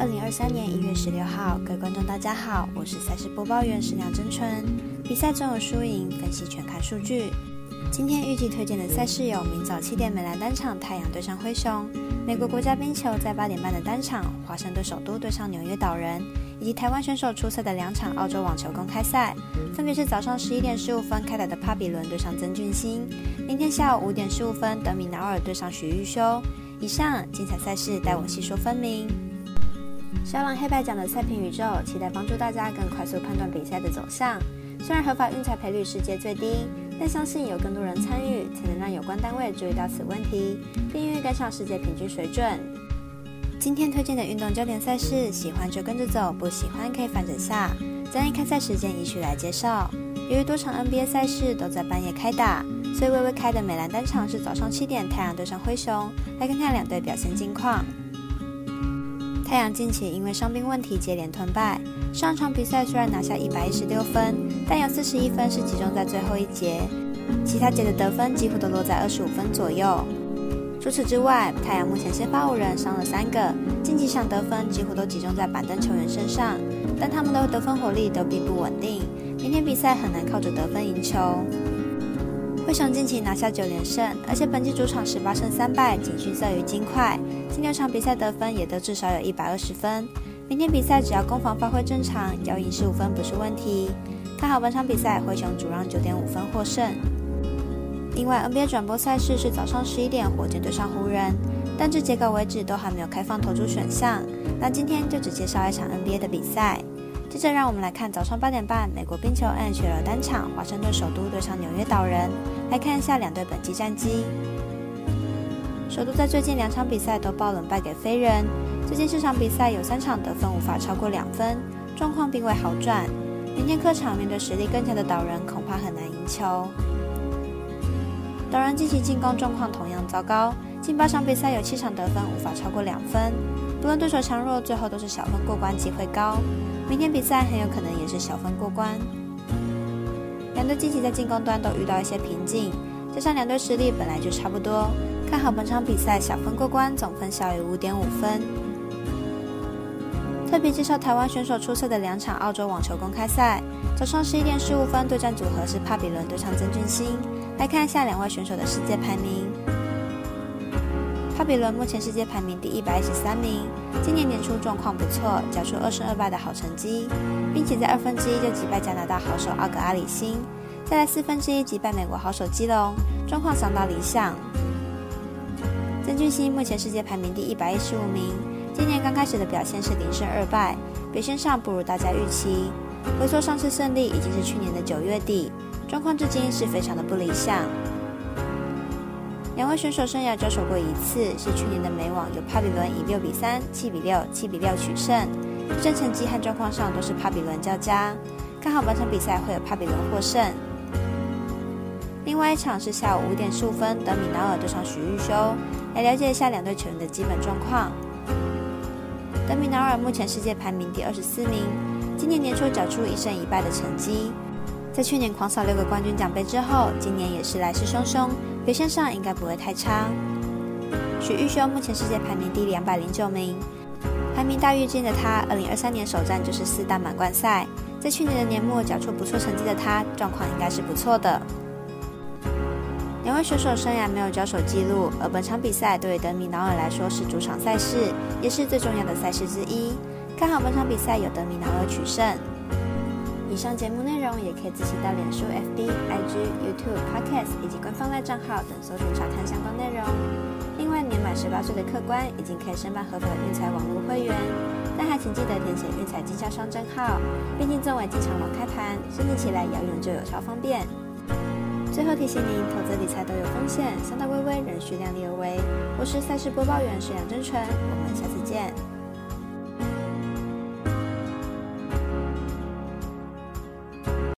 二零二三年一月十六号，各位观众大家好，我是赛事播报员石梁真纯。比赛总有输赢，分析全看数据。今天预计推荐的赛事有：明早七点美兰单场太阳对上灰熊；美国国家冰球在八点半的单场华盛顿首都对上纽约岛人；以及台湾选手出赛的两场澳洲网球公开赛，分别是早上十一点十五分开打的帕比伦对上曾俊欣；明天下午五点十五分德米纳尔对上许玉修。以上精彩赛事，待我细说分明。小狼黑白奖的赛评宇宙，期待帮助大家更快速判断比赛的走向。虽然合法运彩赔率世界最低，但相信有更多人参与，才能让有关单位注意到此问题，并愿意跟上世界平均水准。今天推荐的运动焦点赛事，喜欢就跟着走，不喜欢可以反着下。将以开赛时间一序来介绍。由于多场 NBA 赛事都在半夜开打，所以微微开的美兰单场是早上七点，太阳对上灰熊。来看看两队表现近况。太阳近期因为伤病问题接连吞败，上场比赛虽然拿下一百一十六分，但有四十一分是集中在最后一节，其他节的得分几乎都落在二十五分左右。除此之外，太阳目前先发五人伤了三个，近几场得分几乎都集中在板凳球员身上，但他们的得分火力都并不稳定，明天比赛很难靠着得分赢球。灰熊近期拿下九连胜，而且本季主场十八胜三败，仅逊色于金块。近六场比赛得分也都至少有一百二十分。明天比赛只要攻防发挥正常，要赢十五分不是问题。看好本场比赛，灰熊主让九点五分获胜。另外，NBA 转播赛事是早上十一点，火箭对上湖人，但至截稿为止都还没有开放投注选项。那今天就只介绍一场 NBA 的比赛。接着，让我们来看早上八点半美国冰球 NHL 单场，华盛顿首都对上纽约岛人。来看一下两队本季战绩。首都在最近两场比赛都爆冷败给飞人，最近四场比赛有三场得分无法超过两分，状况并未好转。明天客场面对实力更强的岛人，恐怕很难赢球。岛人近期进攻状况同样糟糕，近八场比赛有七场得分无法超过两分，不论对手强弱，最后都是小分过关机会高。明天比赛很有可能也是小分过关。两队近期在进攻端都遇到一些瓶颈，加上两队实力本来就差不多，看好本场比赛小分过关，总分小于五点五分。特别介绍台湾选手出色的两场澳洲网球公开赛，早上十一点十五分对战组合是帕比伦对上曾俊欣。来看一下两位选手的世界排名。比伦目前世界排名第一百一十三名，今年年初状况不错，缴出二胜二败的好成绩，并且在二分之一就击败加拿大好手奥格阿里辛，再来四分之一击败美国好手基隆，状况相当理想。曾俊熙目前世界排名第一百一十五名，今年刚开始的表现是零胜二败，表现上不如大家预期，回缩上次胜利已经是去年的九月底，状况至今是非常的不理想。两位选手生涯交手过一次，是去年的美网，由帕比伦以六比三、七比六、七比六取胜。对战成绩和状况上都是帕比伦较佳，看好本场比赛会有帕比伦获胜。另外一场是下午五点十五分，德米纳尔对上许玉修，来了解一下两队球员的基本状况。德米纳尔目前世界排名第二十四名，今年年初缴出一胜一败的成绩，在去年狂扫六个冠军奖杯之后，今年也是来势汹汹。表现上应该不会太差。许玉修目前世界排名第两百零九名，排名大跃进的他，二零二三年首战就是四大满贯赛，在去年的年末缴出不错成绩的他，状况应该是不错的。两位选手生涯没有交手记录，而本场比赛对于德米劳尔来说是主场赛事，也是最重要的赛事之一。看好本场比赛由德米劳尔取胜。以上节目内容也可以自行到脸书、FB、IG、YouTube、Podcast 以及官方赖账号等搜寻查看相关内容。另外，年满十八岁的客官已经可以申办合法的运彩网络会员，但还请记得填写运彩经销商证号。毕竟作为经常网开盘，申请起来要用就有超方便。最后提醒您，投资理财都有风险，三大微微仍需量力而为。我是赛事播报员沈阳真纯，我们下次见。